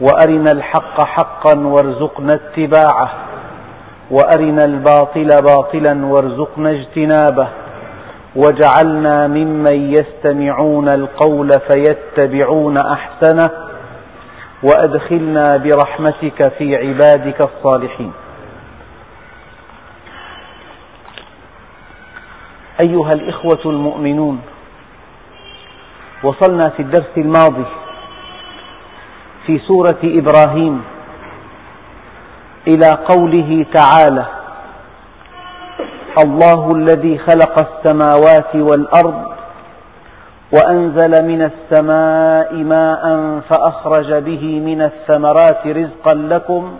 وأرنا الحق حقا وارزقنا اتباعه وأرنا الباطل باطلا وارزقنا اجتنابه واجعلنا ممن يستمعون القول فيتبعون أحسنه وأدخلنا برحمتك في عبادك الصالحين. أيها الإخوة المؤمنون وصلنا في الدرس الماضي في سورة إبراهيم إلى قوله تعالى: الله الذي خلق السماوات والأرض وأنزل من السماء ماء فأخرج به من الثمرات رزقا لكم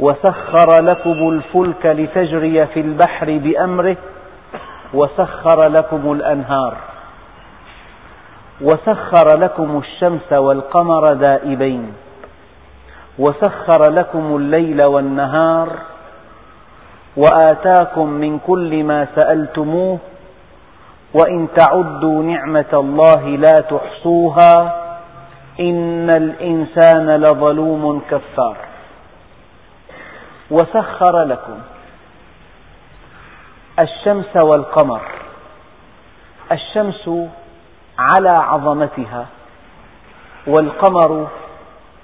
وسخر لكم الفلك لتجري في البحر بأمره وسخر لكم الأنهار وسخر لكم الشمس والقمر دائبين وسخر لكم الليل والنهار وآتاكم من كل ما سألتموه وإن تعدوا نعمة الله لا تحصوها إن الإنسان لظلوم كفار وسخر لكم الشمس والقمر الشمس على عظمتها والقمر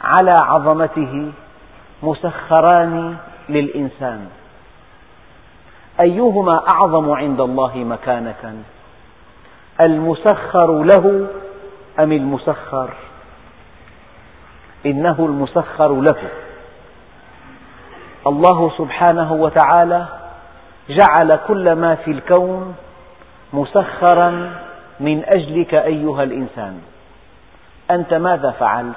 على عظمته مسخران للإنسان. أيهما أعظم عند الله مكانة؟ المسخر له أم المسخر؟ إنه المسخر له. الله سبحانه وتعالى جعل كل ما في الكون مسخرا من أجلك أيها الإنسان. أنت ماذا فعلت؟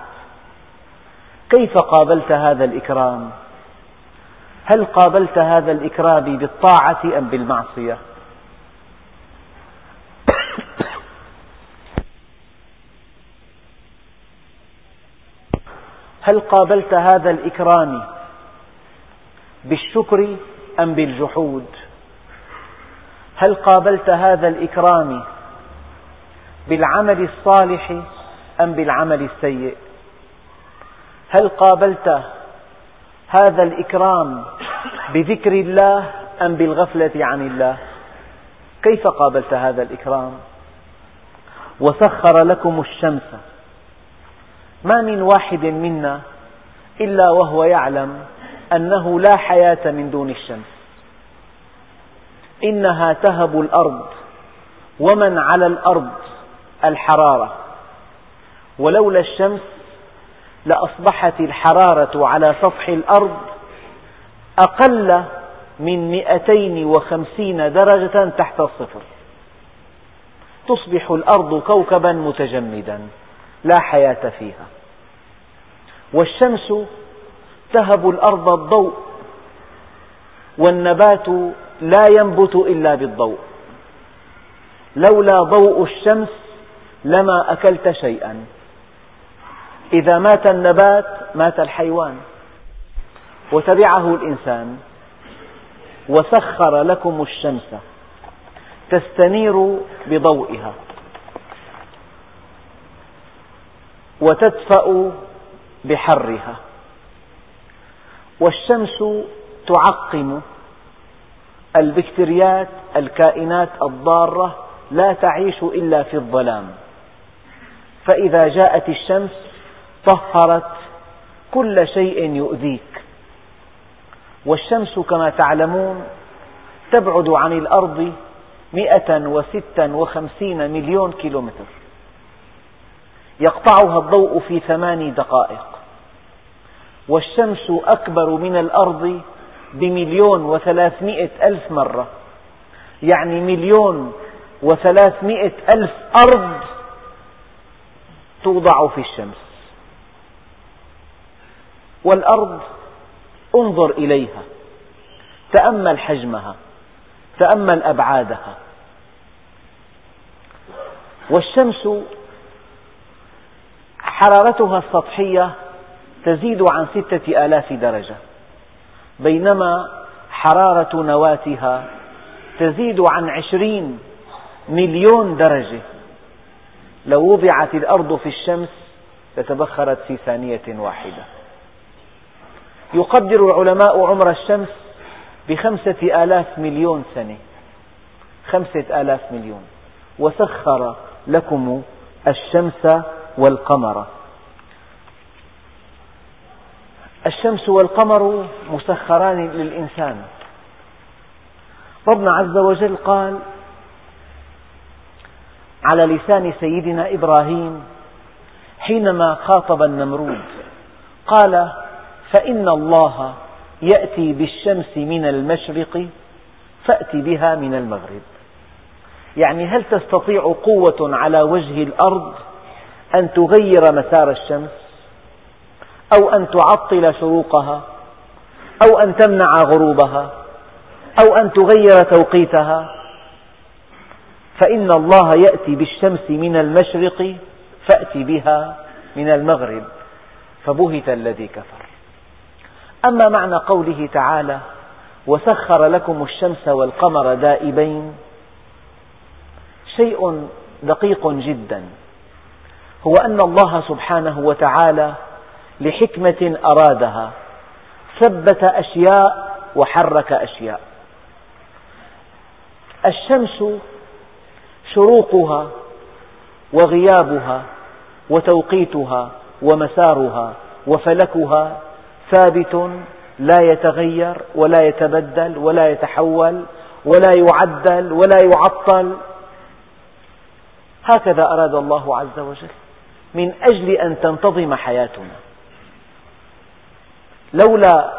كيف قابلت هذا الإكرام؟ هل قابلت هذا الإكرام بالطاعة أم بالمعصية؟ هل قابلت هذا الإكرام بالشكر أم بالجحود؟ هل قابلت هذا الإكرام بالعمل الصالح أم بالعمل السيء؟ هل قابلت هذا الإكرام بذكر الله أم بالغفلة عن الله؟ كيف قابلت هذا الإكرام؟ وسخر لكم الشمس. ما من واحد منا إلا وهو يعلم أنه لا حياة من دون الشمس. إنها تهب الأرض ومن على الأرض الحرارة. ولولا الشمس لأصبحت الحرارة على سطح الأرض أقل من 250 درجة تحت الصفر. تصبح الأرض كوكبا متجمدا لا حياة فيها. والشمس تهب الأرض الضوء والنبات لا ينبت إلا بالضوء. لولا ضوء الشمس لما أكلت شيئا. إذا مات النبات مات الحيوان. وتبعه الإنسان. وسخر لكم الشمس. تستنير بضوئها. وتدفأ بحرها. والشمس تعقم. البكتريات الكائنات الضارة لا تعيش إلا في الظلام. فإذا جاءت الشمس طهرت كل شيء يؤذيك. والشمس كما تعلمون تبعد عن الأرض مئة وستا وخمسين مليون كيلومتر. يقطعها الضوء في ثماني دقائق. والشمس أكبر من الأرض بمليون وثلاثمئة ألف مرة. يعني مليون وثلاثمئة ألف أرض توضع في الشمس. والأرض انظر إليها. تأمل حجمها. تأمل أبعادها. والشمس حرارتها السطحية تزيد عن ستة آلاف درجة. بينما حرارة نواتها تزيد عن عشرين مليون درجة. لو وضعت الأرض في الشمس لتبخرت في ثانية واحدة. يقدر العلماء عمر الشمس بخمسة آلاف مليون سنة. خمسة آلاف مليون. وسخر لكم الشمس والقمر. الشمس والقمر مسخران للإنسان. ربنا عز وجل قال على لسان سيدنا إبراهيم حينما خاطب النمرود. قال فإن الله يأتي بالشمس من المشرق فأت بها من المغرب. يعني هل تستطيع قوة على وجه الأرض أن تغير مسار الشمس؟ أو أن تعطل شروقها؟ أو أن تمنع غروبها؟ أو أن تغير توقيتها؟ فإن الله يأتي بالشمس من المشرق فأت بها من المغرب فبهت الذي كفر. أما معنى قوله تعالى وسخر لكم الشمس والقمر دائبين شيء دقيق جدا. هو أن الله سبحانه وتعالى لحكمة أرادها ثبت أشياء وحرك أشياء. الشمس شروقها وغيابها وتوقيتها ومسارها وفلكها ثابت لا يتغير ولا يتبدل ولا يتحول ولا يعدل ولا يعطل. هكذا أراد الله عز وجل من أجل أن تنتظم حياتنا. لولا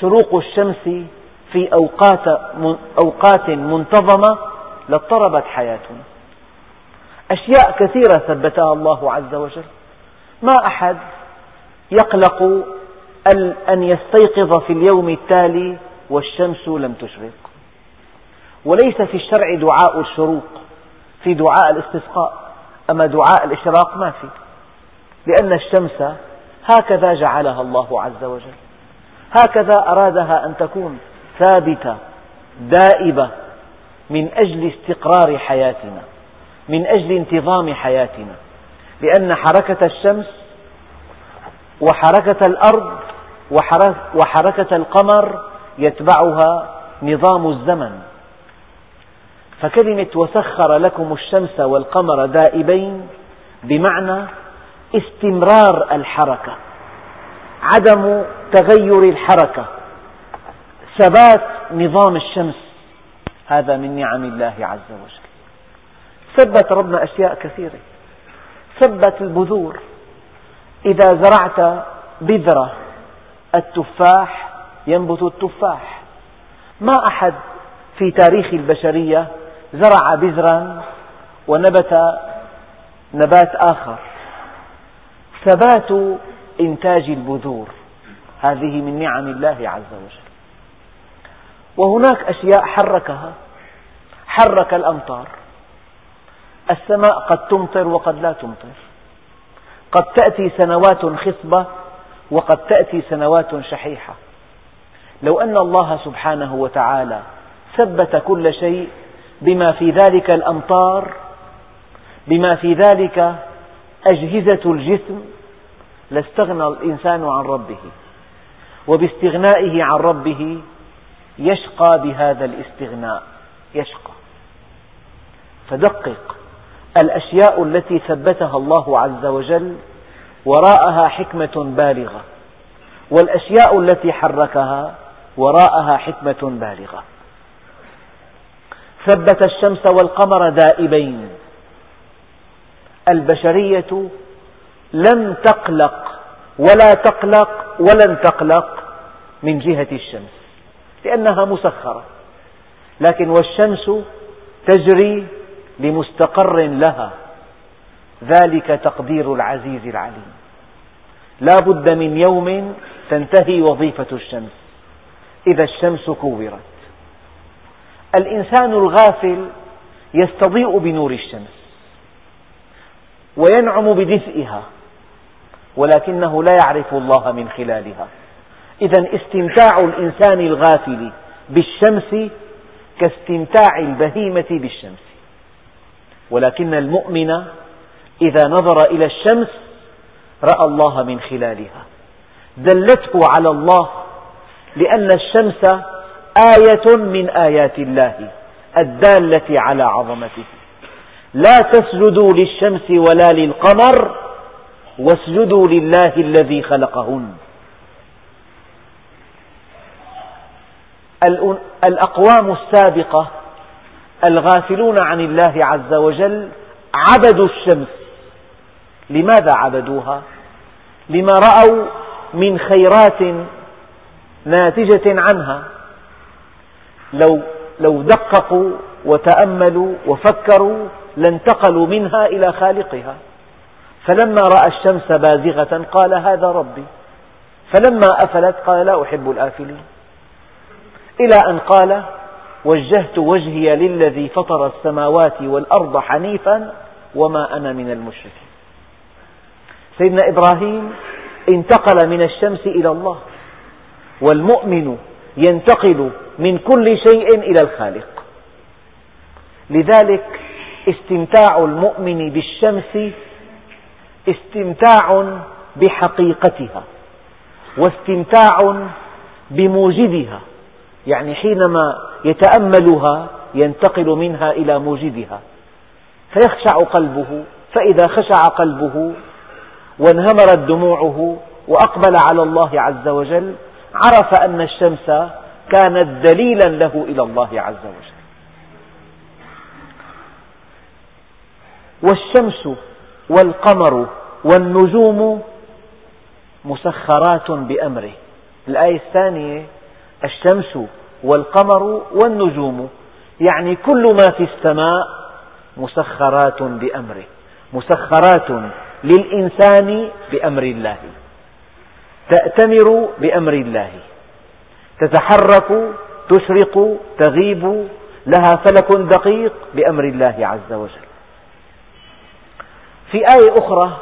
شروق الشمس في أوقات, منتظمة لاضطربت حياتنا أشياء كثيرة ثبتها الله عز وجل. ما أحد يقلق أن يستيقظ في اليوم التالي والشمس لم تشرق. وليس في الشرع دعاء الشروق في دعاء الاستسقاء. أما دعاء الإشراق ما في. لأن الشمس هكذا جعلها الله عز وجل. هكذا أرادها أن تكون ثابتة دائبة. من أجل استقرار حياتنا من أجل انتظام حياتنا. لأن حركة الشمس وحركة الأرض وحركة القمر يتبعها نظام الزمن. فكلمة وسخر لكم الشمس والقمر دائبين بمعنى استمرار الحركة عدم تغير الحركة ثبات نظام الشمس. هذا من نعم الله عز وجل. ثبت ربنا أشياء كثيرة. ثبت البذور. إذا زرعت بذرة التفاح ينبت التفاح. ما أحد في تاريخ البشرية زرع بذرا ونبت نبات آخر. ثبات إنتاج البذور. هذه من نعم الله عز وجل. وهناك أشياء حركها. حرك الأمطار. السماء قد تمطر وقد لا تمطر. قد تأتي سنوات خصبة وقد تأتي سنوات شحيحة. لو أن الله سبحانه وتعالى ثبت كل شيء بما في ذلك الأمطار بما في ذلك أجهزة الجسم لاستغنى الإنسان عن ربه. وباستغنائه عن ربه يشقى بهذا الاستغناء. يشقى. فدقق. الأشياء التي ثبتها الله عز وجل وراءها حكمة بالغة. والأشياء التي حركها وراءها حكمة بالغة. ثبت الشمس والقمر دائبين. البشرية لم تقلق ولا تقلق ولن تقلق من جهة الشمس. لأنها مسخرة. لكن والشمس تجري لمستقر لها. ذلك تقدير العزيز العليم. لا بد من يوم تنتهي وظيفة الشمس. إذا الشمس كورت. الإنسان الغافل يستضيء بنور الشمس. وينعم بدفئها. ولكنه لا يعرف الله من خلالها. إذا استمتاع الإنسان الغافل بالشمس كاستمتاع البهيمة بالشمس. ولكن المؤمن إذا نظر إلى الشمس رأى الله من خلالها. دلته على الله لأن الشمس آية من آيات الله الدالة على عظمته. لا تسجدوا للشمس ولا للقمر واسجدوا لله الذي خلقهن. الأقوام السابقة الغافلون عن الله عز وجل عبدوا الشمس. لماذا عبدوها؟ لما رأوا من خيرات ناتجة عنها. لو لو دققوا وتأملوا وفكروا لانتقلوا منها إلى خالقها. فلما رأى الشمس بازغة قال هذا ربي. فلما أفلت قال لا أحب الآفلين. إلى أن قال وجهت وجهي للذي فطر السماوات والأرض حنيفا وما أنا من المشركين. سيدنا إبراهيم انتقل من الشمس إلى الله والمؤمن ينتقل من كل شيء إلى الخالق. لذلك استمتاع المؤمن بالشمس استمتاع بحقيقتها واستمتاع بموجدها. يعني حينما يتأملها ينتقل منها إلى موجدها فيخشع قلبه فإذا خشع قلبه وانهمرت دموعه وأقبل على الله عز وجل عرف أن الشمس كانت دليلا له إلى الله عز وجل. والشمس والقمر والنجوم مسخرات بأمره. الآية الثانية الشمس والقمر والنجوم. يعني كل ما في السماء مسخرات بأمره مسخرات للإنسان بأمر الله. تأتمر بأمر الله. تتحرك تشرق تغيب لها فلك دقيق بأمر الله عز وجل. في آية أخرى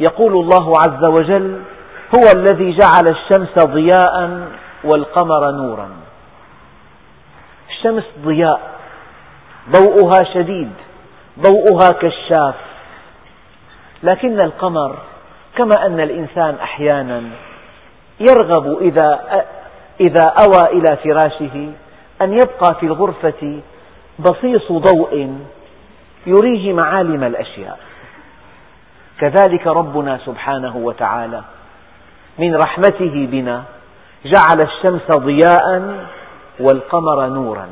يقول الله عز وجل هو الذي جعل الشمس ضياء والقمر نورا. الشمس ضياء ضوءها شديد ضوءها كشاف. لكن القمر كما أن الإنسان أحيانا يرغب إذا إذا أوى إلى فراشه أن يبقى في الغرفة بصيص ضوء يريه معالم الأشياء. كذلك ربنا سبحانه وتعالى من رحمته بنا جعل الشمس ضياء والقمر نورا.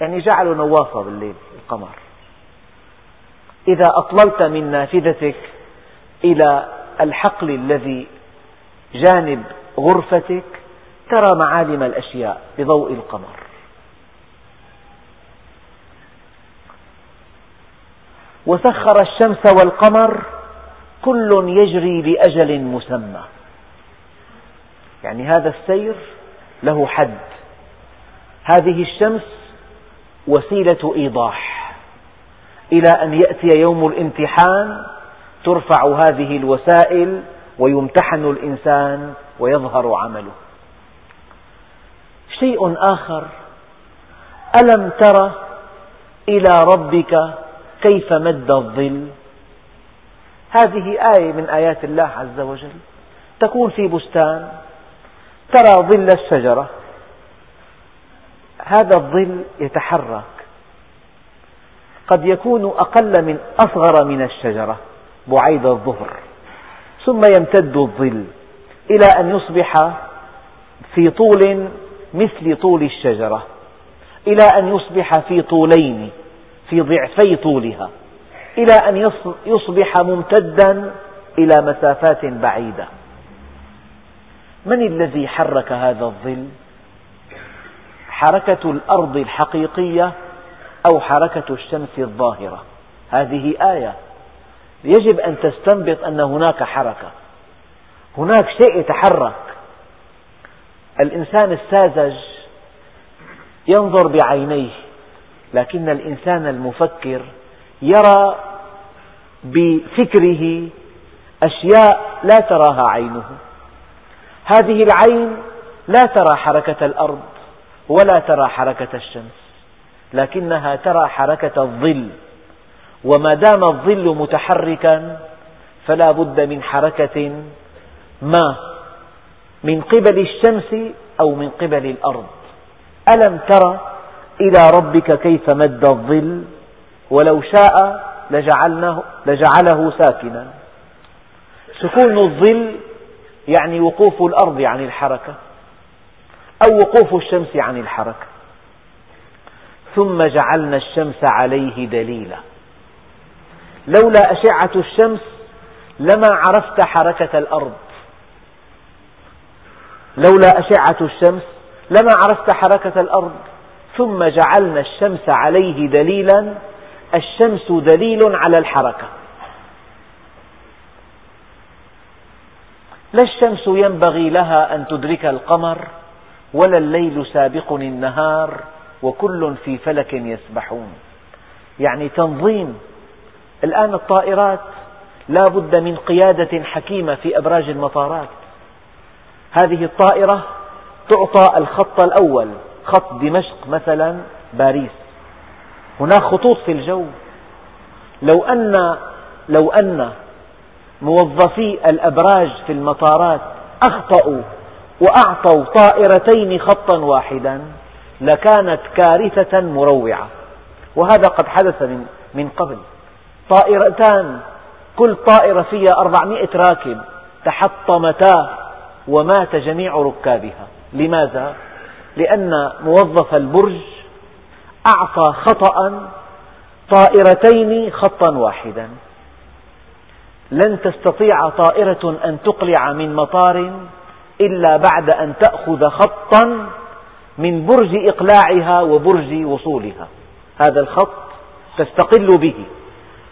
يعني جعله نواصة بالليل القمر. إذا أطللت من نافذتك إلى الحقل الذي جانب غرفتك ترى معالم الأشياء بضوء القمر. وسخر الشمس والقمر كل يجري لأجل مسمى. يعني هذا السير له حد. هذه الشمس وسيلة إيضاح. إلى أن يأتي يوم الامتحان ترفع هذه الوسائل ويمتحن الإنسان ويظهر عمله. شيء آخر ألم تر إلى ربك كيف مد الظل؟ هذه آية من آيات الله عز وجل. تكون في بستان. ترى ظل الشجرة. هذا الظل يتحرك. قد يكون أقل من أصغر من الشجرة بعيد الظهر. ثم يمتد الظل إلى أن يصبح في طول مثل طول الشجرة إلى أن يصبح في طولين في ضعفي طولها إلى أن يصبح ممتدا إلى مسافات بعيدة. من الذي حرك هذا الظل؟ حركة الأرض الحقيقية أو حركة الشمس الظاهرة؟ هذه آية. يجب أن تستنبط أن هناك حركة. هناك شيء يتحرك. الإنسان الساذج ينظر بعينيه لكن الإنسان المفكر يرى بفكره أشياء لا تراها عينه. هذه العين لا ترى حركة الأرض ولا ترى حركة الشمس لكنها ترى حركة الظل. وما دام الظل متحركا فلا بد من حركة ما؟ من قبل الشمس أو من قبل الأرض. ألم تر إلى ربك كيف مد الظل؟ ولو شاء لجعله ساكنا. سكون الظل يعني وقوف الأرض عن الحركة أو وقوف الشمس عن الحركة. ثم جعلنا الشمس عليه دليلا. لولا أشعة الشمس لما عرفت حركة الأرض. لولا أشعة الشمس لما عرفت حركة الأرض. ثم جعلنا الشمس عليه دليلا. الشمس دليل على الحركة. لا الشمس ينبغي لها أن تدرك القمر ولا الليل سابق النهار وكل في فلك يسبحون. يعني تنظيم. الآن الطائرات لا بد من قيادة حكيمة في أبراج المطارات. هذه الطائرة تعطى الخط الأول خط دمشق مثلا باريس. هناك خطوط في الجو. لو أن لو أن موظفي الأبراج في المطارات أخطأوا وأعطوا طائرتين خطا واحدا لكانت كارثة مروعة. وهذا قد حدث من, قبل. طائرتان كل طائرة فيها أربعمائة راكب تحطمتا ومات جميع ركابها. لماذا؟ لأن موظف البرج أعطى خطأ طائرتين خطا واحدا. لن تستطيع طائرة أن تقلع من مطار إلا بعد أن تأخذ خطا من برج إقلاعها وبرج وصولها. هذا الخط تستقل به.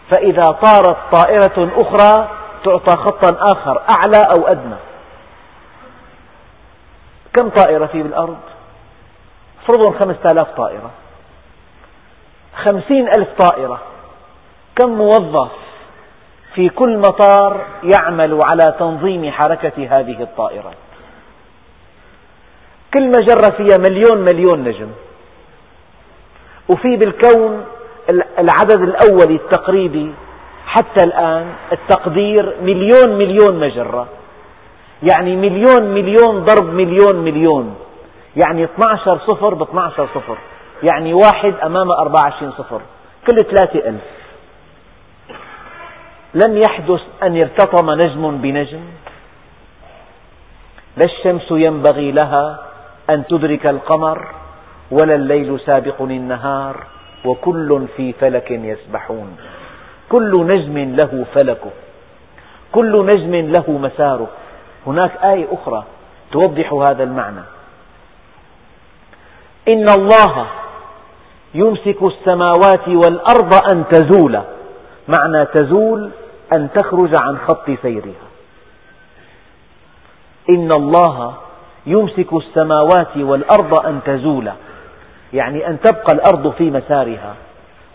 فإذا طارت طائرة أخرى تعطى خطا آخر أعلى أو أدنى. كم طائرة في بالأرض؟ فرضوا خمسة آلاف طائرة. خمسين ألف طائرة. كم موظف؟ في كل مطار يعمل على تنظيم حركة هذه الطائرات كل مجرة فيها مليون مليون نجم. وفي بالكون العدد الأولي التقريبي حتى الآن التقدير مليون مليون مجرة. يعني مليون مليون ضرب مليون مليون. يعني 12 صفر ب 12 صفر. يعني واحد أمام 24 صفر. كل ثلاثة ألف. لم يحدث أن ارتطم نجم بنجم؟ لا الشمس ينبغي لها أن تدرك القمر ولا الليل سابق النهار وكل في فلك يسبحون. كل نجم له فلكه كل نجم له مساره. هناك آية أخرى توضح هذا المعنى. إن الله يمسك السماوات والأرض أن تزولا معنى تزول أن تخرج عن خط سيرها. إن الله يمسك السماوات والأرض أن تزولا. يعني أن تبقى الأرض في مسارها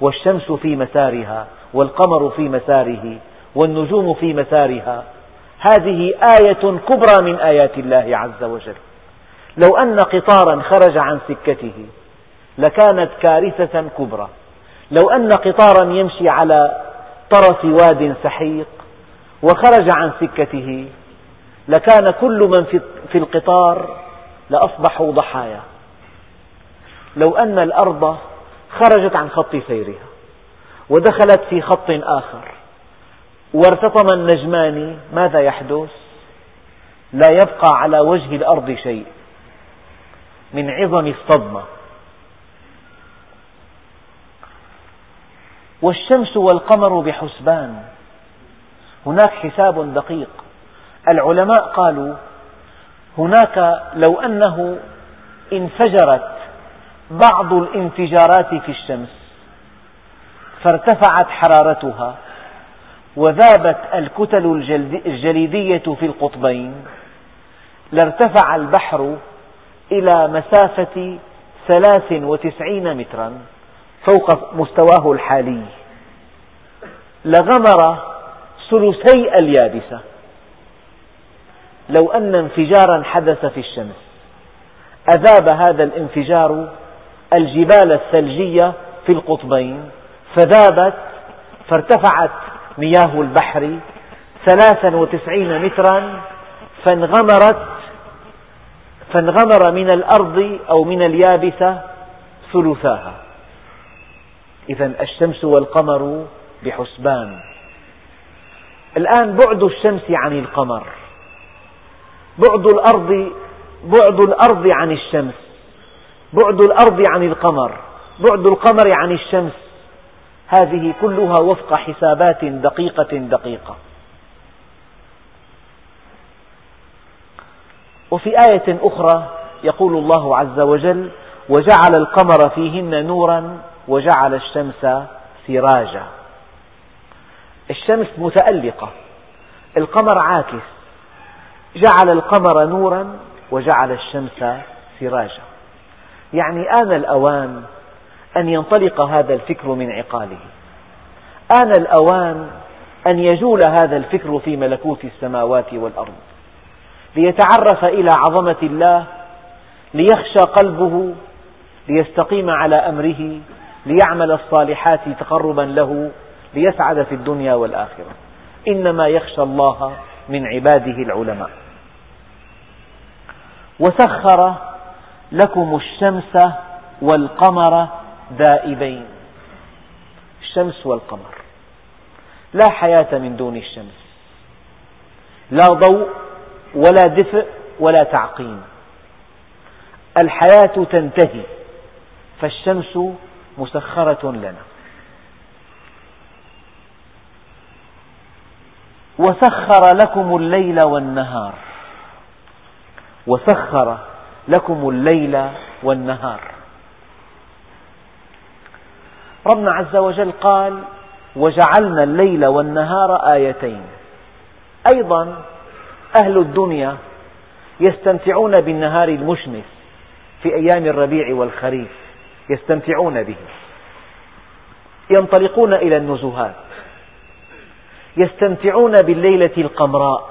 والشمس في مسارها والقمر في مساره والنجوم في مسارها. هذه آية كبرى من آيات الله عز وجل. لو أن قطارا خرج عن سكته لكانت كارثة كبرى. لو أن قطارا يمشي على طرف واد سحيق وخرج عن سكته لكان كل من في القطار لأصبحوا ضحايا لو أن الأرض خرجت عن خط سيرها ودخلت في خط آخر وارتطم النجمان ماذا يحدث؟ لا يبقى على وجه الأرض شيء من عظم الصدمة والشمس والقمر بحسبان. هناك حساب دقيق. العلماء قالوا هناك لو أنه انفجرت بعض الانفجارات في الشمس فارتفعت حرارتها وذابت الكتل الجليدية في القطبين. لارتفع البحر إلى مسافة ثلاث وتسعين مترا. فوق مستواه الحالي. لغمر ثلثي اليابسة. لو أن انفجارا حدث في الشمس. أذاب هذا الانفجار الجبال الثلجية في القطبين فذابت فارتفعت مياه البحر ثلاثا وتسعين مترا فانغمرت فانغمر من الأرض أو من اليابسة ثلثاها. إذا الشمس والقمر بحسبان. الآن بعد الشمس عن القمر. بعد الأرض بعد الأرض عن الشمس. بعد الأرض عن القمر. بعد القمر عن الشمس. هذه كلها وفق حسابات دقيقة دقيقة. وفي آية أخرى يقول الله عز وجل وجعل القمر فيهن نورا وجعل الشمس سراجا. الشمس متألقة القمر عاكس. جعل القمر نورا وجعل الشمس سراجا. يعني آن الأوان أن ينطلق هذا الفكر من عقاله. آن الأوان أن يجول هذا الفكر في ملكوت السماوات والأرض. ليتعرف إلى عظمة الله ليخشى قلبه ليستقيم على أمره ليعمل الصالحات تقربا له ليسعد في الدنيا والآخرة. إنما يخشى الله من عباده العلماء. وسخر لكم الشمس والقمر دائبين. الشمس والقمر. لا حياة من دون الشمس. لا ضوء ولا دفء ولا تعقيم. الحياة تنتهي فالشمس مسخرة لنا. وسخر لكم الليل والنهار. وسخر لكم الليل والنهار. ربنا عز وجل قال وجعلنا الليل والنهار آيتين. أيضا أهل الدنيا يستمتعون بالنهار المشمس في أيام الربيع والخريف. يستمتعون به. ينطلقون إلى النزهات. يستمتعون بالليلة القمراء.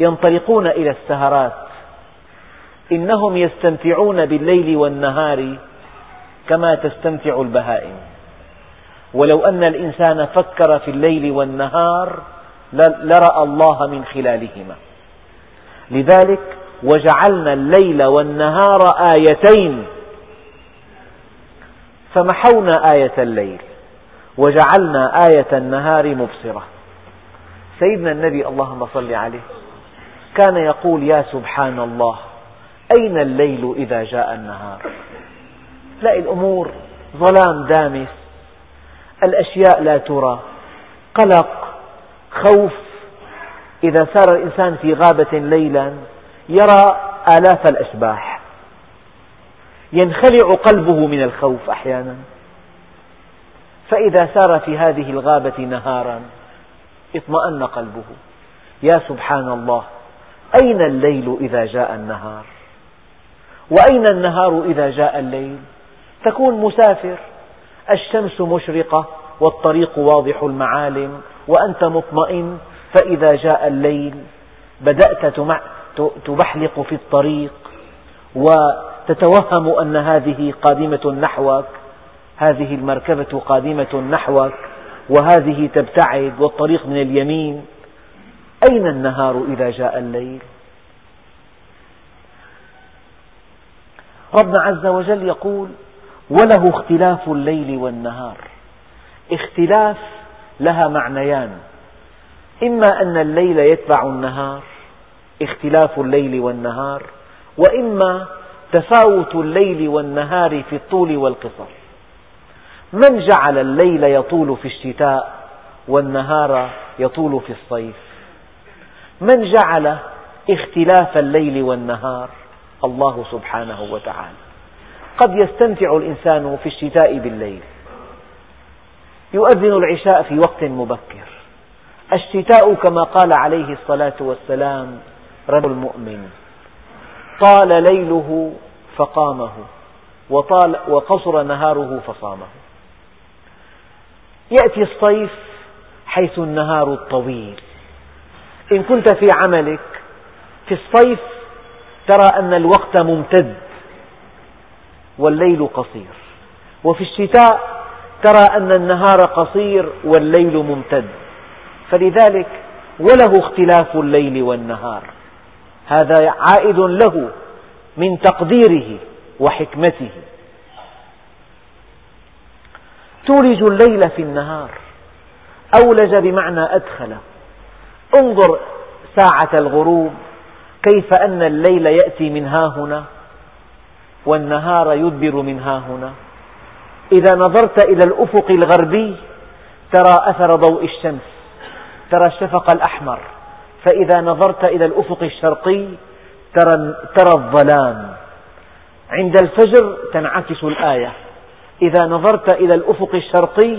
ينطلقون إلى السهرات. إنهم يستمتعون بالليل والنهار كما تستمتع البهائم. ولو أن الإنسان فكر في الليل والنهار لرأى الله من خلالهما. لذلك وجعلنا الليل والنهار آيتين. فمحونا آية الليل وجعلنا آية النهار مبصرة. سيدنا النبي اللهم صل عليه كان يقول يا سبحان الله أين الليل إذا جاء النهار؟ تلاقي الأمور ظلام دامس الأشياء لا ترى قلق خوف. إذا سار الإنسان في غابة ليلا يرى آلاف الأشباح. ينخلع قلبه من الخوف أحيانا. فإذا سار في هذه الغابة نهارا اطمأن قلبه. يا سبحان الله أين الليل إذا جاء النهار؟ وأين النهار إذا جاء الليل؟ تكون مسافر الشمس مشرقة والطريق واضح المعالم وأنت مطمئن فإذا جاء الليل بدأت تبحلق في الطريق وتتوهم أن هذه قادمة نحوك هذه المركبة قادمة نحوك وهذه تبتعد والطريق من اليمين. أين النهار إذا جاء الليل؟ ربنا عز وجل يقول وله اختلاف الليل والنهار. اختلاف لها معنيان. إما أن الليل يتبع النهار اختلاف الليل والنهار وإما تفاوت الليل والنهار في الطول والقصر. من جعل الليل يطول في الشتاء والنهار يطول في الصيف؟ من جعل اختلاف الليل والنهار؟ الله سبحانه وتعالى. قد يستمتع الإنسان في الشتاء بالليل. يؤذن العشاء في وقت مبكر. الشتاء كما قال عليه الصلاة والسلام رجل المؤمن طال ليله فقامه وطال وقصر نهاره فصامه. يأتي الصيف حيث النهار الطويل. إن كنت في عملك في الصيف ترى أن الوقت ممتد والليل قصير. وفي الشتاء ترى أن النهار قصير والليل ممتد. فلذلك وله اختلاف الليل والنهار. هذا عائد له من تقديره وحكمته. تولج الليل في النهار. أولج بمعنى أدخل. انظر ساعة الغروب كيف أن الليل يأتي من ها هنا والنهار يدبر من ها هنا. إذا نظرت إلى الأفق الغربي ترى أثر ضوء الشمس ترى الشفق الأحمر. فإذا نظرت إلى الأفق الشرقي ترى, ترى الظلام. عند الفجر تنعكس الآية. إذا نظرت إلى الأفق الشرقي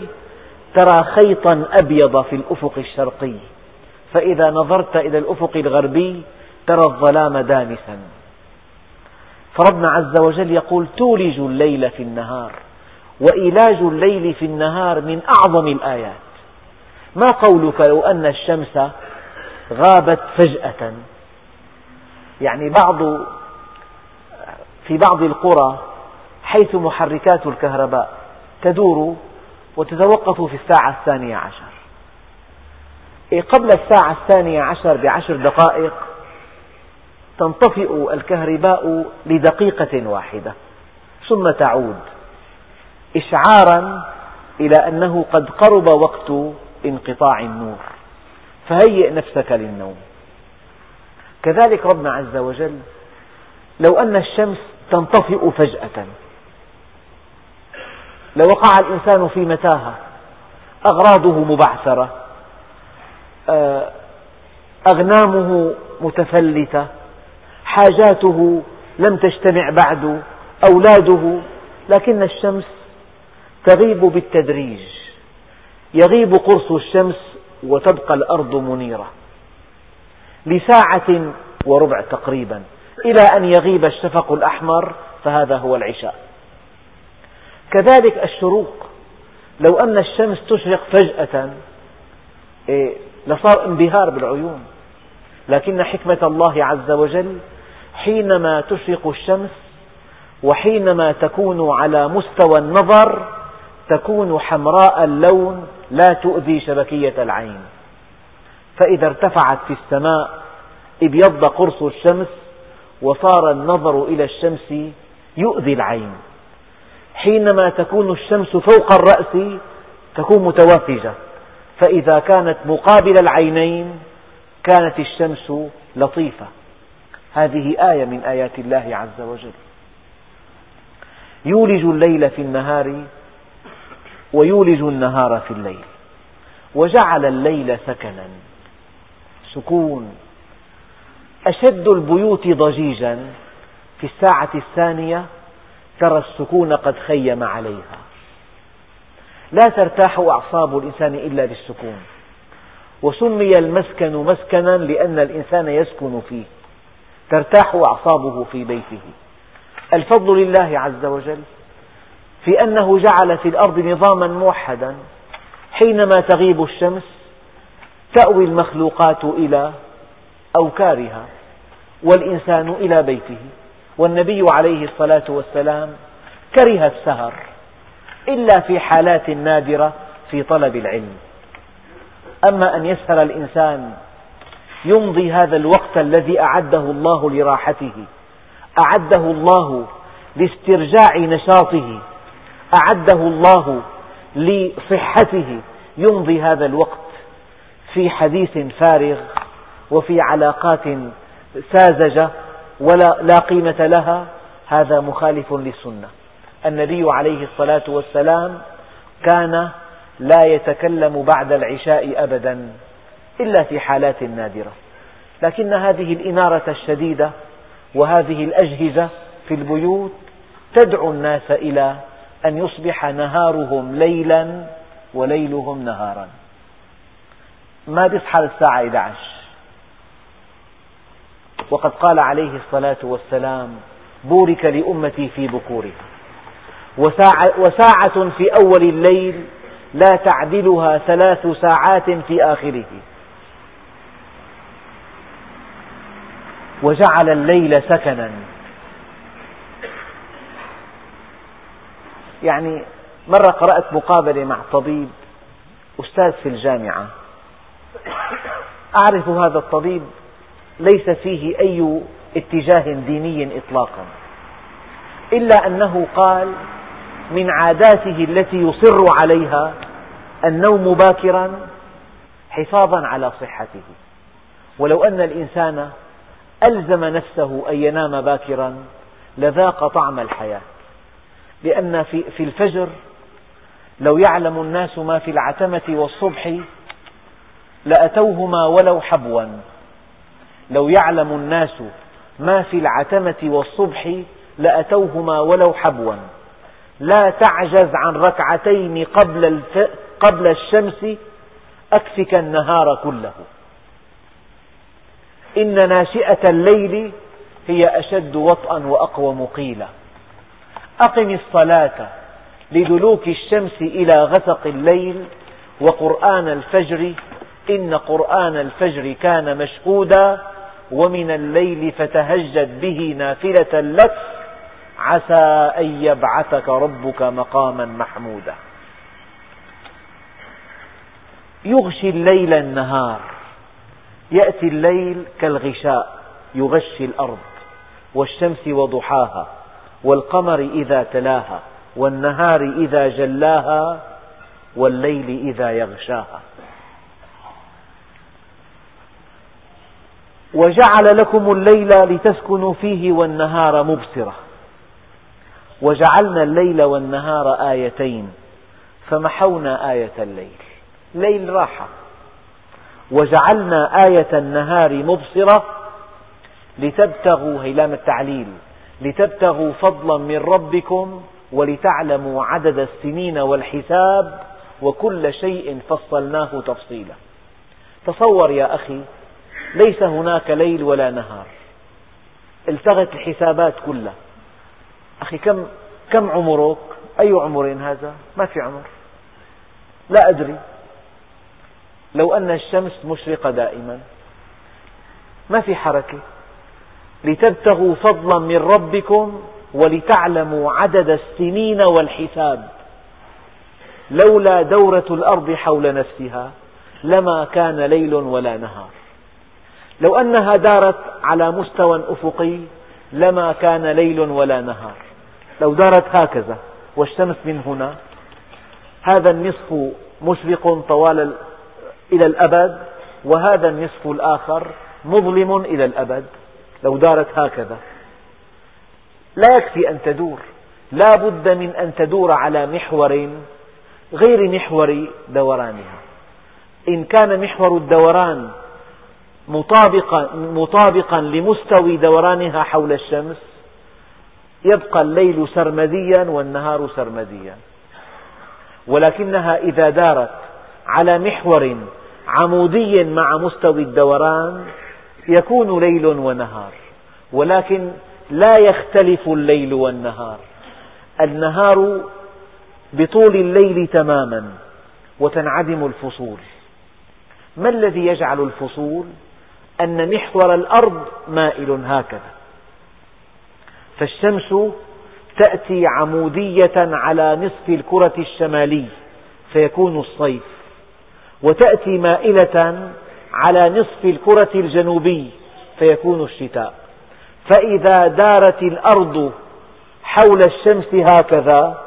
ترى خيطا أبيض في الأفق الشرقي. فإذا نظرت إلى الأفق الغربي ترى الظلام دامسا. فربنا عز وجل يقول تولج الليل في النهار وإيلاج الليل في النهار من أعظم الآيات. ما قولك لو أن الشمس غابت فجأة. يعني بعض في بعض القرى حيث محركات الكهرباء تدور وتتوقف في الساعة الثانية عشر. إيه، قبل الساعة الثانية عشر بعشر دقائق تنطفئ الكهرباء لدقيقة واحدة ثم تعود إشعارا إلى أنه قد قرب وقت انقطاع النور. فهيئ نفسك للنوم. كذلك ربنا عز وجل لو أن الشمس تنطفئ فجأة لوقع الإنسان في متاهة أغراضه مبعثرة آه، أغنامه متفلتة حاجاته لم تجتمع بعد أولاده لكن الشمس تغيب بالتدريج. يغيب قرص الشمس وتبقى الأرض منيرة لساعة وربع تقريبا إلى أن يغيب الشفق الأحمر فهذا هو العشاء. كذلك الشروق لو أن الشمس تشرق فجأة إيه، لصار انبهار بالعيون. لكن حكمة الله عز وجل حينما تشرق الشمس وحينما تكون على مستوى النظر تكون حمراء اللون لا تؤذي شبكية العين. فإذا ارتفعت في السماء ابيض قرص الشمس وصار النظر إلى الشمس يؤذي العين. حينما تكون الشمس فوق الرأس تكون متوافجة. فإذا كانت مقابل العينين كانت الشمس لطيفة. هذه آية من آيات الله عز وجل. يولج الليل في النهار ويولج النهار في الليل. وجعل الليل سكنا. سكون. أشد البيوت ضجيجا. في الساعة الثانية ترى السكون قد خيم عليها. لا ترتاح أعصاب الإنسان إلا بالسكون. وسمي المسكن مسكنا لأن الإنسان يسكن فيه. ترتاح أعصابه في بيته. الفضل لله عز وجل. في أنه جعل في الأرض نظاما موحدا. حينما تغيب الشمس تأوي المخلوقات إلى أوكارها والإنسان إلى بيته. والنبي عليه الصلاة والسلام كره السهر إلا في حالات نادرة في طلب العلم. أما أن يسهر الإنسان يمضي هذا الوقت الذي أعده الله لراحته أعده الله لاسترجاع نشاطه أعده الله لصحته. يمضي هذا الوقت في حديث فارغ وفي علاقات ساذجة ولا لا قيمة لها. هذا مخالف للسنة. النبي عليه الصلاة والسلام كان لا يتكلم بعد العشاء أبدا إلا في حالات نادرة. لكن هذه الإنارة الشديدة وهذه الأجهزة في البيوت تدعو الناس إلى أن يصبح نهارهم ليلا وليلهم نهارا. ما بيصحى الساعة 11 وقد قال عليه الصلاة والسلام بورك لأمتي في بكورها. وساعة, وساعة في أول الليل لا تعدلها ثلاث ساعات في آخره. وجعل الليل سكنا. يعني مرة قرأت مقابلة مع طبيب أستاذ في الجامعة. أعرف هذا الطبيب ليس فيه أي اتجاه ديني إطلاقا إلا أنه قال من عاداته التي يصر عليها النوم باكرا حفاظا على صحته. ولو أن الإنسان ألزم نفسه أن ينام باكرا لذاق طعم الحياة. لأن في, الفجر لو يعلم الناس ما في العتمة والصبح لأتوهما ولو حبوا. لو يعلم الناس ما في العتمة والصبح لأتوهما ولو حبوا. لا تعجز عن ركعتين قبل, الف... قبل الشمس أكفك النهار كله. إن ناشئة الليل هي أشد وطئا وأقوم قيلا أقم الصلاة لدلوك الشمس إلى غسق الليل وقرآن الفجر إن قرآن الفجر كان مشهودا ومن الليل فتهجد به نافلة لك عسى أن يبعثك ربك مقاما محمودا. يغشي الليل النهار يأتي الليل كالغشاء يغشي الأرض والشمس وضحاها. والقمر إذا تلاها والنهار إذا جلاها والليل إذا يغشاها. وجعل لكم الليل لتسكنوا فيه والنهار مبصرة. وجعلنا الليل والنهار آيتين فمحونا آية الليل. ليل راحة. وجعلنا آية النهار مبصرة لتبتغوا هيلام التعليل. لتبتغوا فضلا من ربكم ولتعلموا عدد السنين والحساب وكل شيء فصلناه تفصيلا. تصور يا أخي ليس هناك ليل ولا نهار. التغت الحسابات كلها. أخي كم, كم عمرك؟ أي عمر هذا؟ ما في عمر. لا أدري. لو أن الشمس مشرقة دائما. ما في حركة. لتبتغوا فضلا من ربكم ولتعلموا عدد السنين والحساب. لولا دورة الأرض حول نفسها لما كان ليل ولا نهار. لو أنها دارت على مستوى أفقي لما كان ليل ولا نهار. لو دارت هكذا والشمس من هنا هذا النصف مشرق طوال إلى الأبد وهذا النصف الآخر مظلم إلى الأبد. لو دارت هكذا. لا يكفي أن تدور. لا بد من أن تدور على محور غير محور دورانها. إن كان محور الدوران مطابقا, مطابقا لمستوي دورانها حول الشمس يبقى الليل سرمديا والنهار سرمديا. ولكنها إذا دارت على محور عمودي مع مستوى الدوران يكون ليل ونهار ولكن لا يختلف الليل والنهار. النهار بطول الليل تماما وتنعدم الفصول. ما الذي يجعل الفصول؟ أن محور الأرض مائل هكذا. فالشمس تأتي عمودية على نصف الكرة الشمالي فيكون الصيف. وتأتي مائلة على نصف الكرة الجنوبي فيكون الشتاء. فإذا دارت الأرض حول الشمس هكذا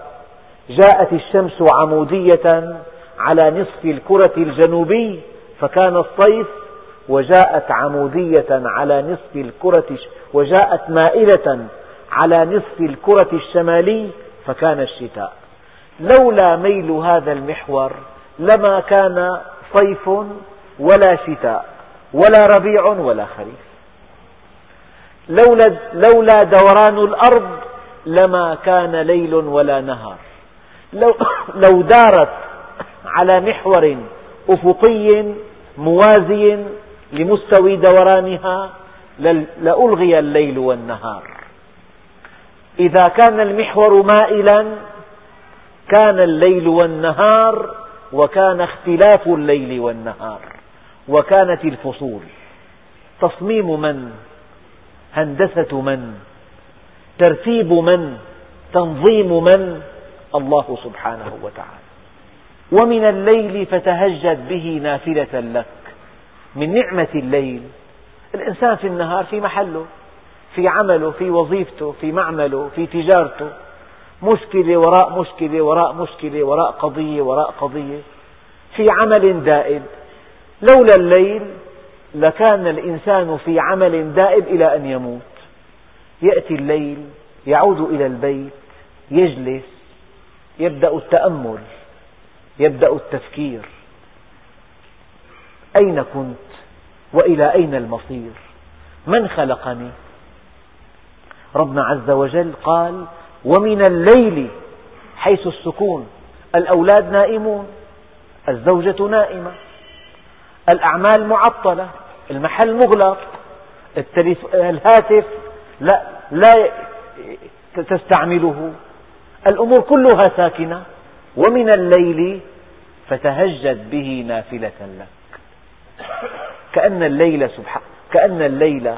جاءت الشمس عمودية على نصف الكرة الجنوبي فكان الصيف وجاءت عمودية على نصف الكرة وجاءت مائلة على نصف الكرة الشمالي فكان الشتاء. لولا ميل هذا المحور لما كان صيف ولا شتاء ولا ربيع ولا خريف. لولا, لولا دوران الأرض لما كان ليل ولا نهار. لو, لو دارت على محور أفقي موازي لمستوي دورانها لألغي الليل والنهار. إذا كان المحور مائلا كان الليل والنهار وكان اختلاف الليل والنهار. وكانت الفصول. تصميم من؟ هندسة من؟ ترتيب من؟ تنظيم من؟ الله سبحانه وتعالى. ومن الليل فتهجد به نافلة لك. من نعمة الليل. الإنسان في النهار في محله في عمله في وظيفته في معمله في تجارته. مشكلة وراء مشكلة وراء مشكلة وراء قضية وراء قضية. في عمل دائب لولا الليل لكان الإنسان في عمل دائب إلى أن يموت. يأتي الليل يعود إلى البيت يجلس يبدأ التأمل يبدأ التفكير. أين كنت؟ وإلى أين المصير؟ من خلقني؟ ربنا عز وجل قال ومن الليل حيث السكون الأولاد نائمون الزوجة نائمة. الأعمال معطلة المحل مغلق الهاتف لا, لا تستعمله الأمور كلها ساكنة ومن الليل فتهجد به نافلة لك. كأن الليل كأن الليل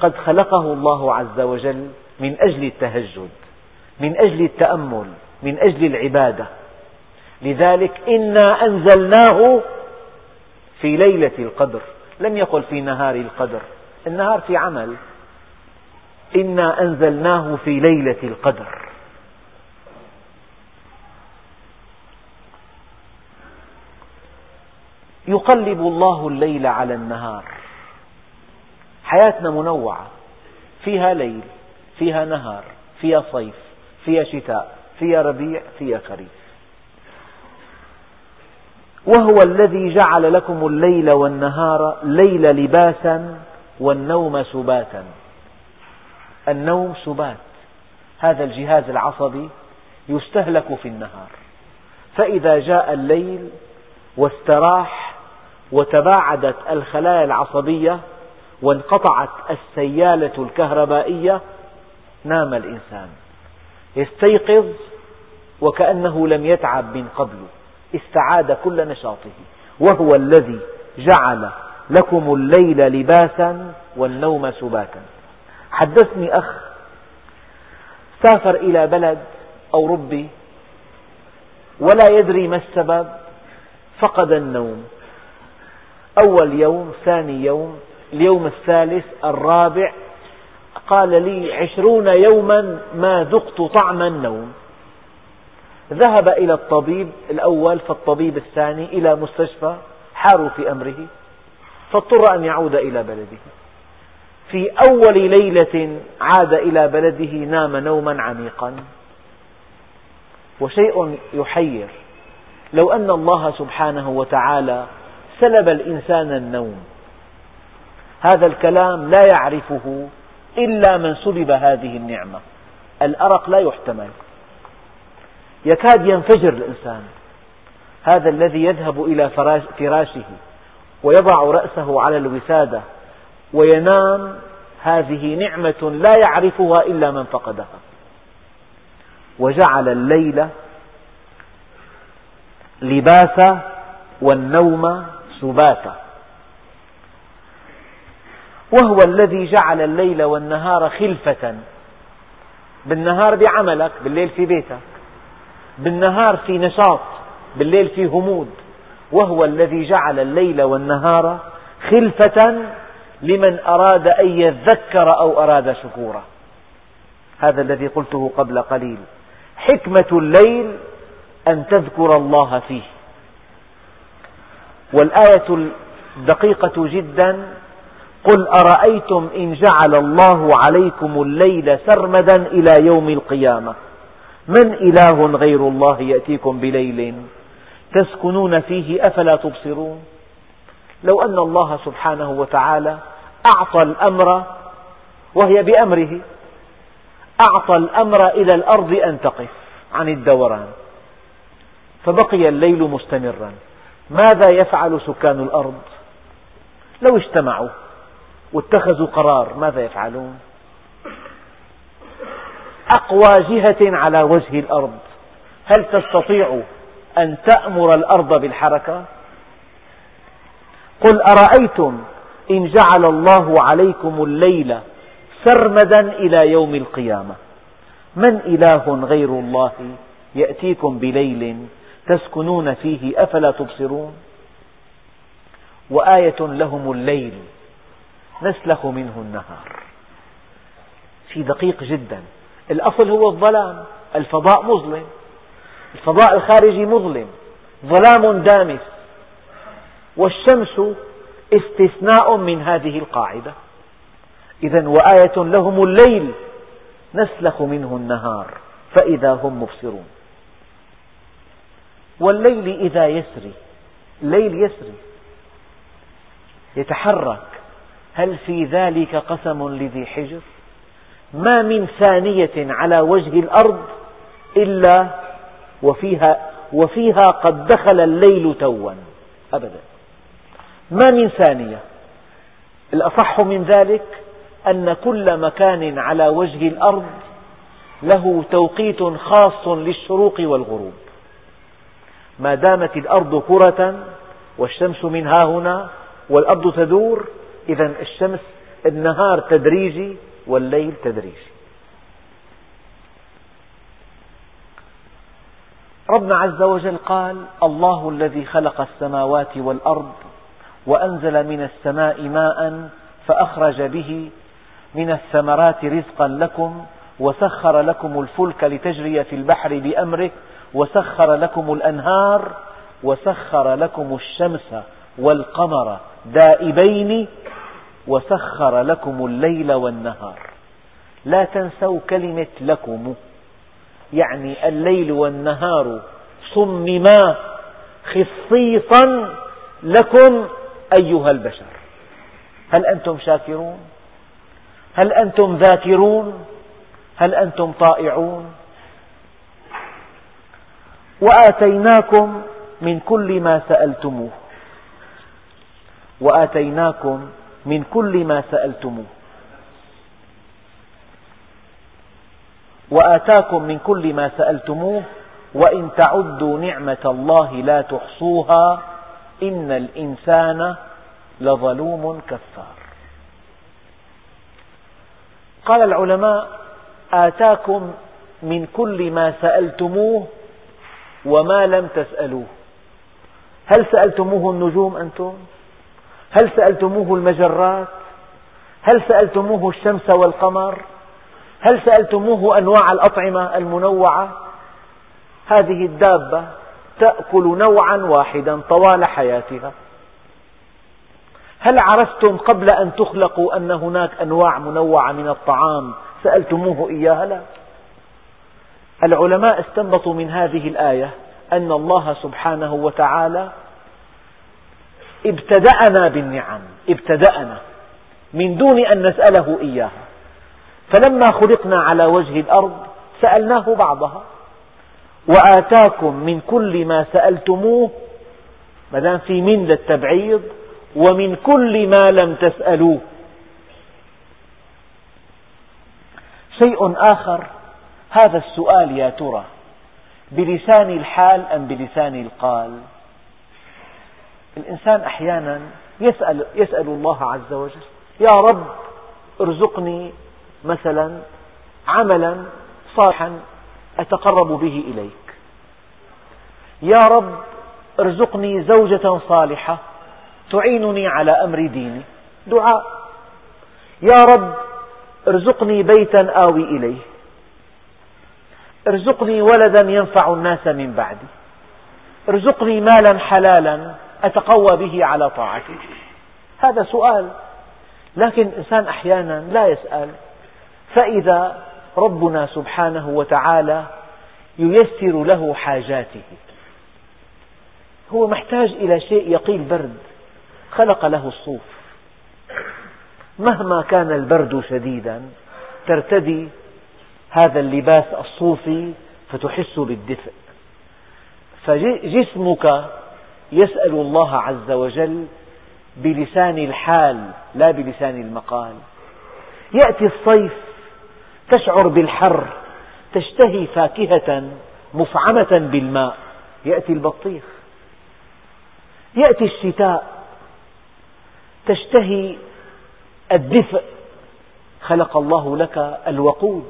قد خلقه الله عز وجل من أجل التهجد من أجل التأمل من أجل العبادة. لذلك إنا أنزلناه في ليلة القدر لم يقل في نهار القدر النهار في عمل. إنا أنزلناه في ليلة القدر. يقلب الله الليل على النهار. حياتنا منوعة. فيها ليل فيها نهار فيها صيف فيها شتاء فيها ربيع فيها خريف. وهو الذي جعل لكم الليل والنهار ليل لباسا والنوم سباتا. النوم سبات. هذا الجهاز العصبي يستهلك في النهار. فإذا جاء الليل واستراح وتباعدت الخلايا العصبية وانقطعت السيالة الكهربائية نام الإنسان. يستيقظ وكأنه لم يتعب من قبل. استعاد كل نشاطه وهو الذي جعل لكم الليل لباسا والنوم سباتا. حدثني أخ سافر إلى بلد أوروبي ولا يدري ما السبب فقد النوم. أول يوم ثاني يوم اليوم الثالث الرابع قال لي عشرون يوما ما ذقت طعم النوم. ذهب إلى الطبيب الأول فالطبيب الثاني إلى مستشفى حاروا في أمره فاضطر أن يعود إلى بلده. في أول ليلة عاد إلى بلده نام نوما عميقا. وشيء يحير لو أن الله سبحانه وتعالى سلب الإنسان النوم. هذا الكلام لا يعرفه إلا من سلب هذه النعمة. الأرق لا يحتمل. يكاد ينفجر الإنسان. هذا الذي يذهب إلى فراشه ويضع رأسه على الوسادة وينام هذه نعمة لا يعرفها إلا من فقدها. وجعل الليل لباسا والنوم سباتا. وهو الذي جعل الليل والنهار خلفة. بالنهار بعملك بالليل في بيتك. بالنهار في نشاط بالليل في همود وهو الذي جعل الليل والنهار خلفة لمن أراد أن يذكر أو أراد شكورا هذا الذي قلته قبل قليل. حكمة الليل أن تذكر الله فيه. والآية الدقيقة جدا قل أرأيتم إن جعل الله عليكم الليل سرمدا إلى يوم القيامة؟ من إله غير الله يأتيكم بليل؟ تسكنون فيه أفلا تبصرون؟ لو أن الله سبحانه وتعالى أعطى الأمر وهي بأمره أعطى الأمر إلى الأرض أن تقف عن الدوران فبقي الليل مستمرا. ماذا يفعل سكان الأرض؟ لو اجتمعوا واتخذوا قرار ماذا يفعلون؟ أقوى جهة على وجه الأرض. هل تستطيع أن تأمر الأرض بالحركة؟ قل أرأيتم إن جعل الله عليكم الليل سرمدا إلى يوم القيامة. من إله غير الله يأتيكم بليل تسكنون فيه أفلا تبصرون؟ وآية لهم الليل نسلخ منه النهار. شيء دقيق جدا. الأصل هو الظلام. الفضاء مظلم. الفضاء الخارجي مظلم. ظلام دامس. والشمس استثناء من هذه القاعدة. إذا وآية لهم الليل نسلخ منه النهار فإذا هم مبصرون. والليل إذا يسري. الليل يسري. يتحرك. هل في ذلك قسم لذي حجر؟ ما من ثانية على وجه الأرض إلا وفيها, وفيها قد دخل الليل توا. أبدا. ما من ثانية؟ الأصح من ذلك أن كل مكان على وجه الأرض له توقيت خاص للشروق والغروب. ما دامت الأرض كرة والشمس من ها هنا والأرض تدور إذا الشمس النهار تدريجي والليل تدريجي ربنا عز وجل قال الله الذي خلق السماوات والأرض وأنزل من السماء ماء فأخرج به من الثمرات رزقا لكم وسخر لكم الفلك لتجري في البحر بأمره وسخر لكم الأنهار وسخر لكم الشمس والقمر دائبين وسخر لكم الليل والنهار. لا تنسوا كلمة لكم. يعني الليل والنهار صمما خصيصا لكم أيها البشر. هل أنتم شاكرون؟ هل أنتم ذاكرون؟ هل أنتم طائعون؟ وآتيناكم من كل ما سألتموه. وآتيناكم من كل ما سألتموه. وآتاكم من كل ما سألتموه وإن تعدوا نعمة الله لا تحصوها إن الإنسان لظلوم كفار. قال العلماء آتاكم من كل ما سألتموه وما لم تسألوه. هل سألتموه النجوم أنتم؟ هل سألتموه المجرات؟ هل سألتموه الشمس والقمر؟ هل سألتموه أنواع الأطعمة المنوعة؟ هذه الدابة تأكل نوعا واحدا طوال حياتها هل عرفتم قبل أن تخلقوا أن هناك أنواع منوعة من الطعام سألتموه إياها لا العلماء استنبطوا من هذه الآية أن الله سبحانه وتعالى ابتدأنا بالنعم ابتدأنا من دون أن نسأله إياها. فلما خلقنا على وجه الأرض سألناه بعضها وآتاكم من كل ما سألتموه ما دام في من للتبعيض ومن كل ما لم تسألوه. شيء آخر هذا السؤال يا ترى بلسان الحال أم بلسان القال؟ الإنسان أحيانا يسأل, يسأل الله عز وجل يا رب ارزقني مثلا عملا صالحا أتقرب به إليك. يا رب ارزقني زوجة صالحة تعينني على أمر ديني. دعاء. يا رب ارزقني بيتا آوي إليه. ارزقني ولدا ينفع الناس من بعدي. ارزقني مالا حلالا أتقوى به على طاعتك هذا سؤال. لكن الإنسان أحيانا لا يسأل. فإذا ربنا سبحانه وتعالى ييسر له حاجاته هو محتاج إلى شيء يقيل برد. خلق له الصوف. مهما كان البرد شديدا ترتدي هذا اللباس الصوفي فتحس بالدفء. فجسمك يسأل الله عز وجل بلسان الحال لا بلسان المقال. يأتي الصيف تشعر بالحر تشتهي فاكهة مفعمة بالماء. يأتي البطيخ. يأتي الشتاء تشتهي الدفء. خلق الله لك الوقود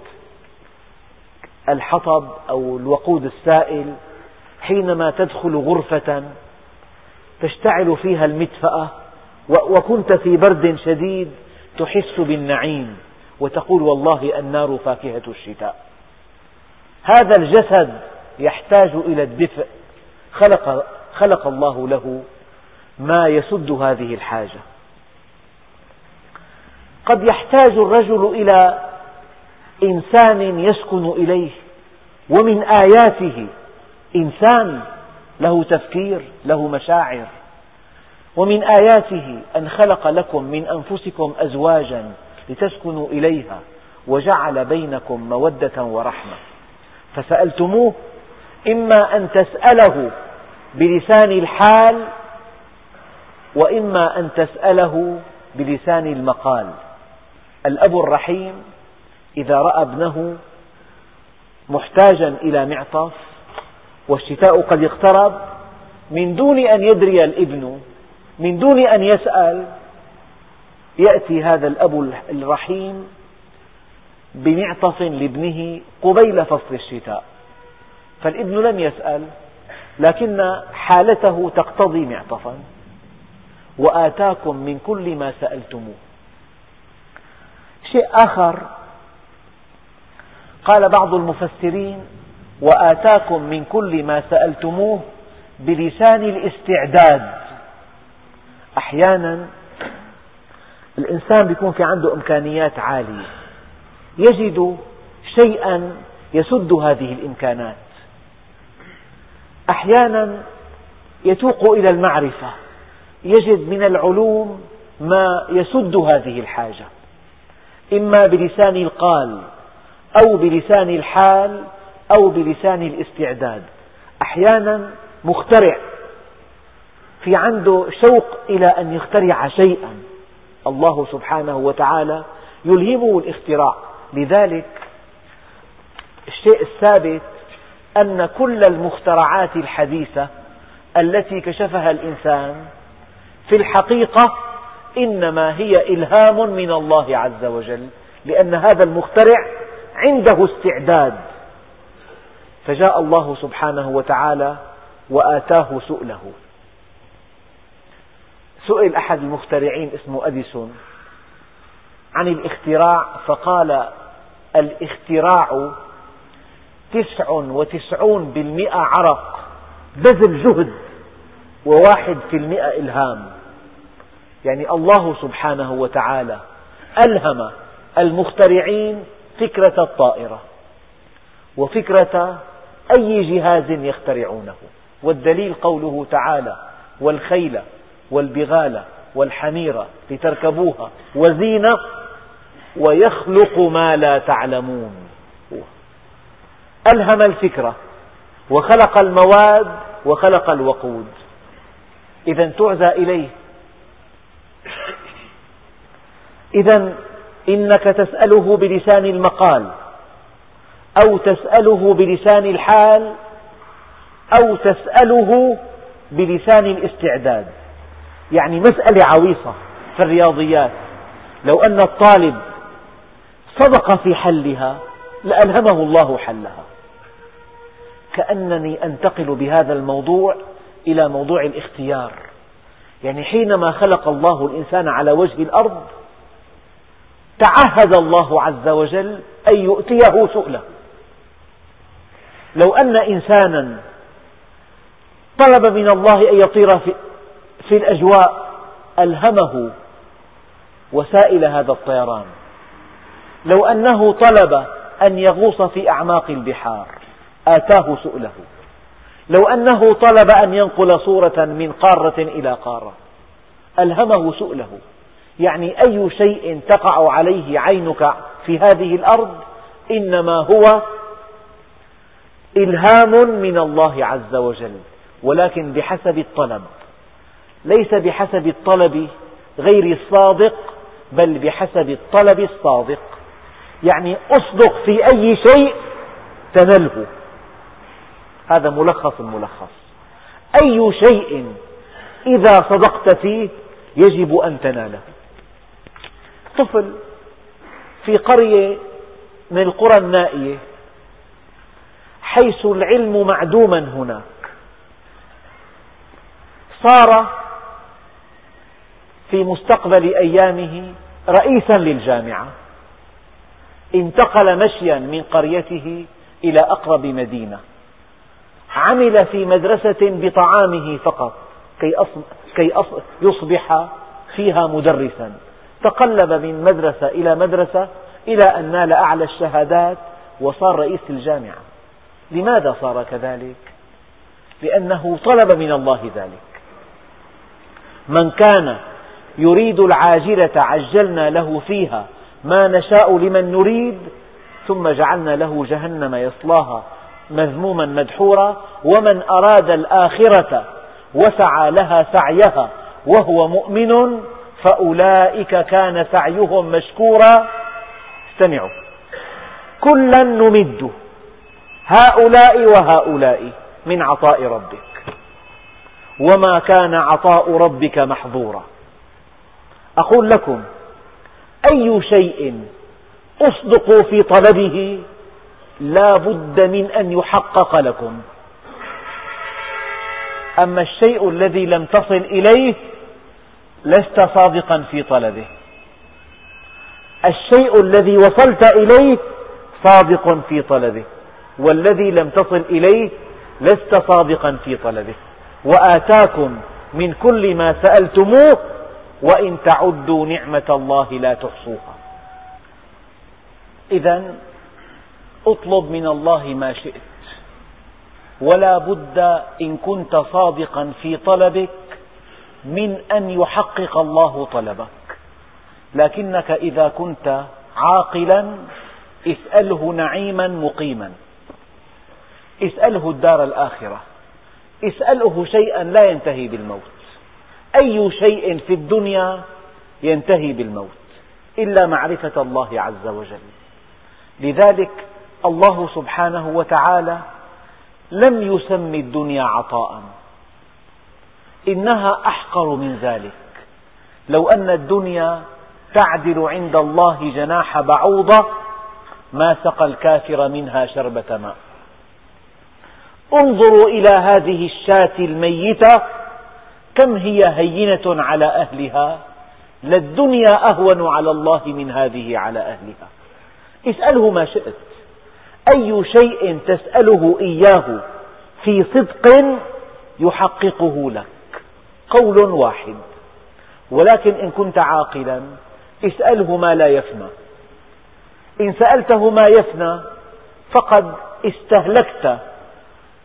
الحطب أو الوقود السائل. حينما تدخل غرفة تشتعل فيها المدفأة وكنت في برد شديد تحس بالنعيم وتقول والله النار فاكهة الشتاء. هذا الجسد يحتاج إلى الدفء. خلق, خلق الله له ما يسد هذه الحاجة. قد يحتاج الرجل إلى إنسان يسكن إليه ومن آياته إنسان له تفكير له مشاعر. ومن آياته أن خلق لكم من أنفسكم أزواجا لتسكنوا إليها وجعل بينكم مودة ورحمة. فسألتموه إما أن تسأله بلسان الحال وإما أن تسأله بلسان المقال. الأب الرحيم إذا رأى ابنه محتاجا إلى معطف والشتاء قد اقترب من دون أن يدري الابن من دون أن يسأل يأتي هذا الأب الرحيم بمعطف لابنه قبيل فصل الشتاء. فالابن لم يسأل لكن حالته تقتضي معطفا. وآتاكم من كل ما سألتموه. شيء آخر قال بعض المفسرين وآتاكم من كل ما سألتموه بلسان الاستعداد. أحيانا الإنسان يكون في عنده إمكانيات عالية. يجد شيئا يسد هذه الإمكانات. أحيانا يتوق إلى المعرفة. يجد من العلوم ما يسد هذه الحاجة. إما بلسان القال أو بلسان الحال أو بلسان الاستعداد. أحيانا مخترع في عنده شوق إلى أن يخترع شيئا. الله سبحانه وتعالى يلهمه الاختراع. لذلك الشيء الثابت أن كل المخترعات الحديثة التي كشفها الإنسان في الحقيقة إنما هي إلهام من الله عز وجل لأن هذا المخترع عنده استعداد. فجاء الله سبحانه وتعالى وآتاه سؤله. سئل أحد المخترعين اسمه أديسون عن الاختراع فقال الاختراع تسع وتسعون بالمئة عرق بذل جهد وواحد في المئة إلهام. يعني الله سبحانه وتعالى ألهم المخترعين فكرة الطائرة وفكرة أي جهاز يخترعونه. والدليل قوله تعالى والخيل والبغال والحمير لتركبوها وزينة ويخلق ما لا تعلمون. ألهم الفكرة وخلق المواد وخلق الوقود. إذا تعزى إليه. إذا إنك تسأله بلسان المقال أو تسأله بلسان الحال أو تسأله بلسان الاستعداد. يعني مسألة عويصة في الرياضيات. لو أن الطالب صدق في حلها لألهمه الله حلها. كأنني أنتقل بهذا الموضوع إلى موضوع الاختيار. يعني حينما خلق الله الإنسان على وجه الأرض تعهد الله عز وجل أن يؤتيه سؤله. لو أن إنسانا طلب من الله أن يطير في, الأجواء ألهمه وسائل هذا الطيران. لو أنه طلب أن يغوص في أعماق البحار آتاه سؤله. لو أنه طلب أن ينقل صورة من قارة إلى قارة ألهمه سؤله. يعني أي شيء تقع عليه عينك في هذه الأرض إنما هو إلهام من الله عز وجل ولكن بحسب الطلب. ليس بحسب الطلب غير الصادق بل بحسب الطلب الصادق. يعني أصدق في أي شيء تنله. هذا ملخص الملخص أي شيء إذا صدقت فيه يجب أن تناله. طفل في قرية من القرى النائية حيث العلم معدوما هناك. صار في مستقبل أيامه رئيسا للجامعة. انتقل مشيا من قريته إلى أقرب مدينة. عمل في مدرسة بطعامه فقط كي يصبح فيها مدرسا. تقلب من مدرسة إلى مدرسة إلى أن نال أعلى الشهادات وصار رئيس الجامعة لماذا صار كذلك؟ لأنه طلب من الله ذلك. من كان يريد العاجلة عجلنا له فيها ما نشاء لمن نريد ثم جعلنا له جهنم يصلاها مذموما مدحورا ومن أراد الآخرة وسعى لها سعيها وهو مؤمن فأولئك كان سعيهم مشكورا. استمعوا. كلا نمد. هؤلاء وهؤلاء من عطاء ربك. وما كان عطاء ربك محظورا. أقول لكم أي شيء اصدقوا في طلبه لا بد من أن يحقق لكم. أما الشيء الذي لم تصل إليه لست صادقا في طلبه. الشيء الذي وصلت إليه صادق في طلبه. والذي لم تصل إليه لست صادقا في طلبه. وآتاكم من كل ما سألتموه وإن تعدوا نعمة الله لا تحصوها. إذا اطلب من الله ما شئت. ولا بد إن كنت صادقا في طلبك من أن يحقق الله طلبك. لكنك إذا كنت عاقلا اسأله نعيما مقيما. اسأله الدار الآخرة. اسأله شيئا لا ينتهي بالموت. أي شيء في الدنيا ينتهي بالموت. إلا معرفة الله عز وجل. لذلك الله سبحانه وتعالى لم يسم الدنيا عطاء. إنها أحقر من ذلك. لو أن الدنيا تعدل عند الله جناح بعوضة ما سقى الكافر منها شربة ماء. انظروا إلى هذه الشاة الميتة كم هي هينة على أهلها؟ للدنيا أهون على الله من هذه على أهلها. اسأله ما شئت. أي شيء تسأله إياه في صدق يحققه لك. قول واحد. ولكن إن كنت عاقلا اسأله ما لا يفنى. إن سألته ما يفنى فقد استهلكت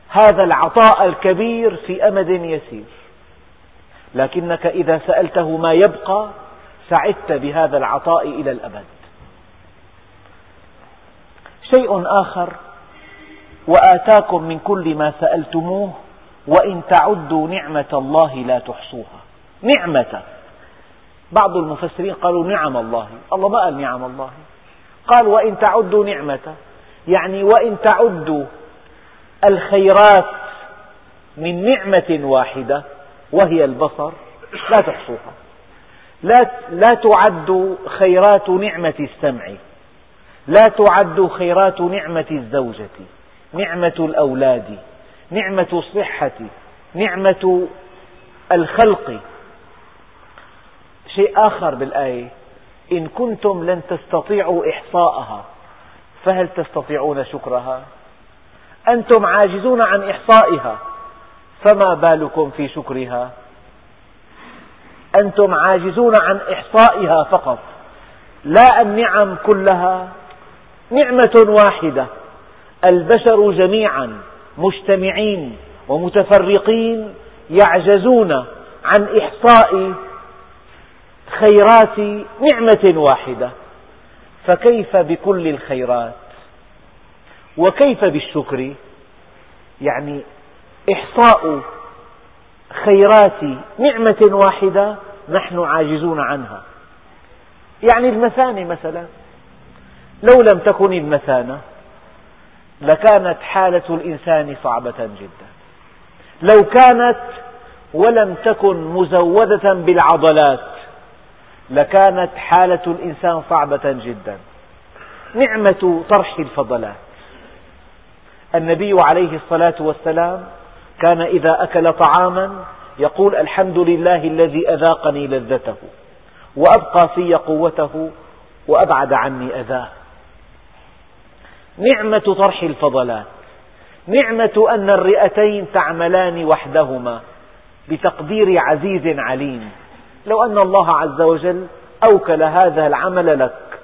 هذا العطاء الكبير في أمد يسير. لكنك إذا سألته ما يبقى سعدت بهذا العطاء إلى الأبد. شيء آخر وآتاكم من كل ما سألتموه وإن تعدوا نعمة الله لا تحصوها. نعمة. بعض المفسرين قالوا نعم الله. الله ما قال نعم الله. قال وإن تعدوا نعمة. يعني وإن تعدوا الخيرات من نعمة واحدة وهي البصر لا تحصوها. لا, لا تعد خيرات نعمة السمع لا تعد خيرات نعمة الزوجة نعمة الأولاد نعمة الصحة نعمة الخلق. شيء آخر بالآية إن كنتم لن تستطيعوا إحصاءها فهل تستطيعون شكرها؟ أنتم عاجزون عن إحصائها. فما بالكم في شكرها؟ أنتم عاجزون عن إحصائها فقط. لا النعم كلها نعمة واحدة. البشر جميعا مجتمعين ومتفرقين يعجزون عن إحصاء خيرات نعمة واحدة. فكيف بكل الخيرات؟ وكيف بالشكر؟ يعني إحصاء خيرات نعمة واحدة نحن عاجزون عنها. يعني المثانة مثلا لو لم تكن المثانة لكانت حالة الإنسان صعبة جدا. لو كانت ولم تكن مزودة بالعضلات لكانت حالة الإنسان صعبة جدا. نعمة طرح الفضلات. النبي عليه الصلاة والسلام كان إذا أكل طعاما يقول الحمد لله الذي أذاقني لذته وأبقى في قوته وأبعد عني أذاه. نعمة طرح الفضلات نعمة أن الرئتين تعملان وحدهما بتقدير عزيز عليم. لو أن الله عز وجل أوكل هذا العمل لك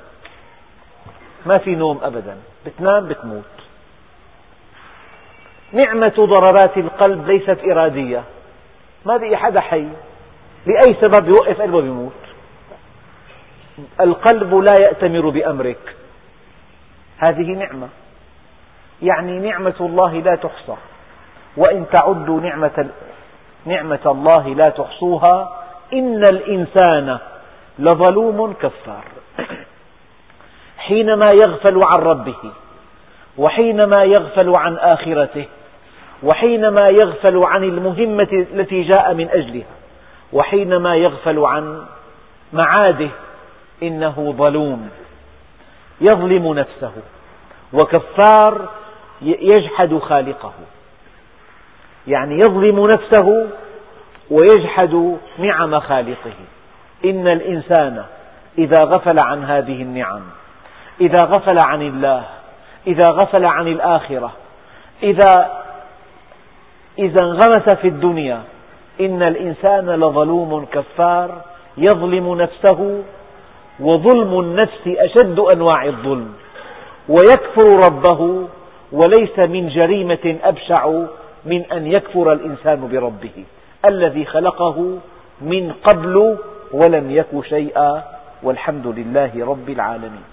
ما في نوم أبدا بتنام بتموت. نعمة ضربات القلب ليست إرادية. ما بقي حدا حي. لأي سبب يوقف قلبه بيموت القلب لا يأتمر بأمرك. هذه نعمة. يعني نعمة الله لا تحصى. وإن تعدوا نعمة, نعمة الله لا تحصوها إن الإنسان لظلوم كفار. حينما يغفل عن ربه وحينما يغفل عن آخرته وحينما يغفل عن المهمة التي جاء من أجلها وحينما يغفل عن معاده إنه ظلوم يظلم نفسه وكفار يجحد خالقه. يعني يظلم نفسه ويجحد نعم خالقه. إن الإنسان إذا غفل عن هذه النعم إذا غفل عن الله إذا غفل عن الآخرة إذا إذا انغمس في الدنيا إن الإنسان لظلوم كفار يظلم نفسه وظلم النفس أشد أنواع الظلم. ويكفر ربه وليس من جريمة أبشع من أن يكفر الإنسان بربه الذي خلقه من قبل ولم يك شيئا والحمد لله رب العالمين.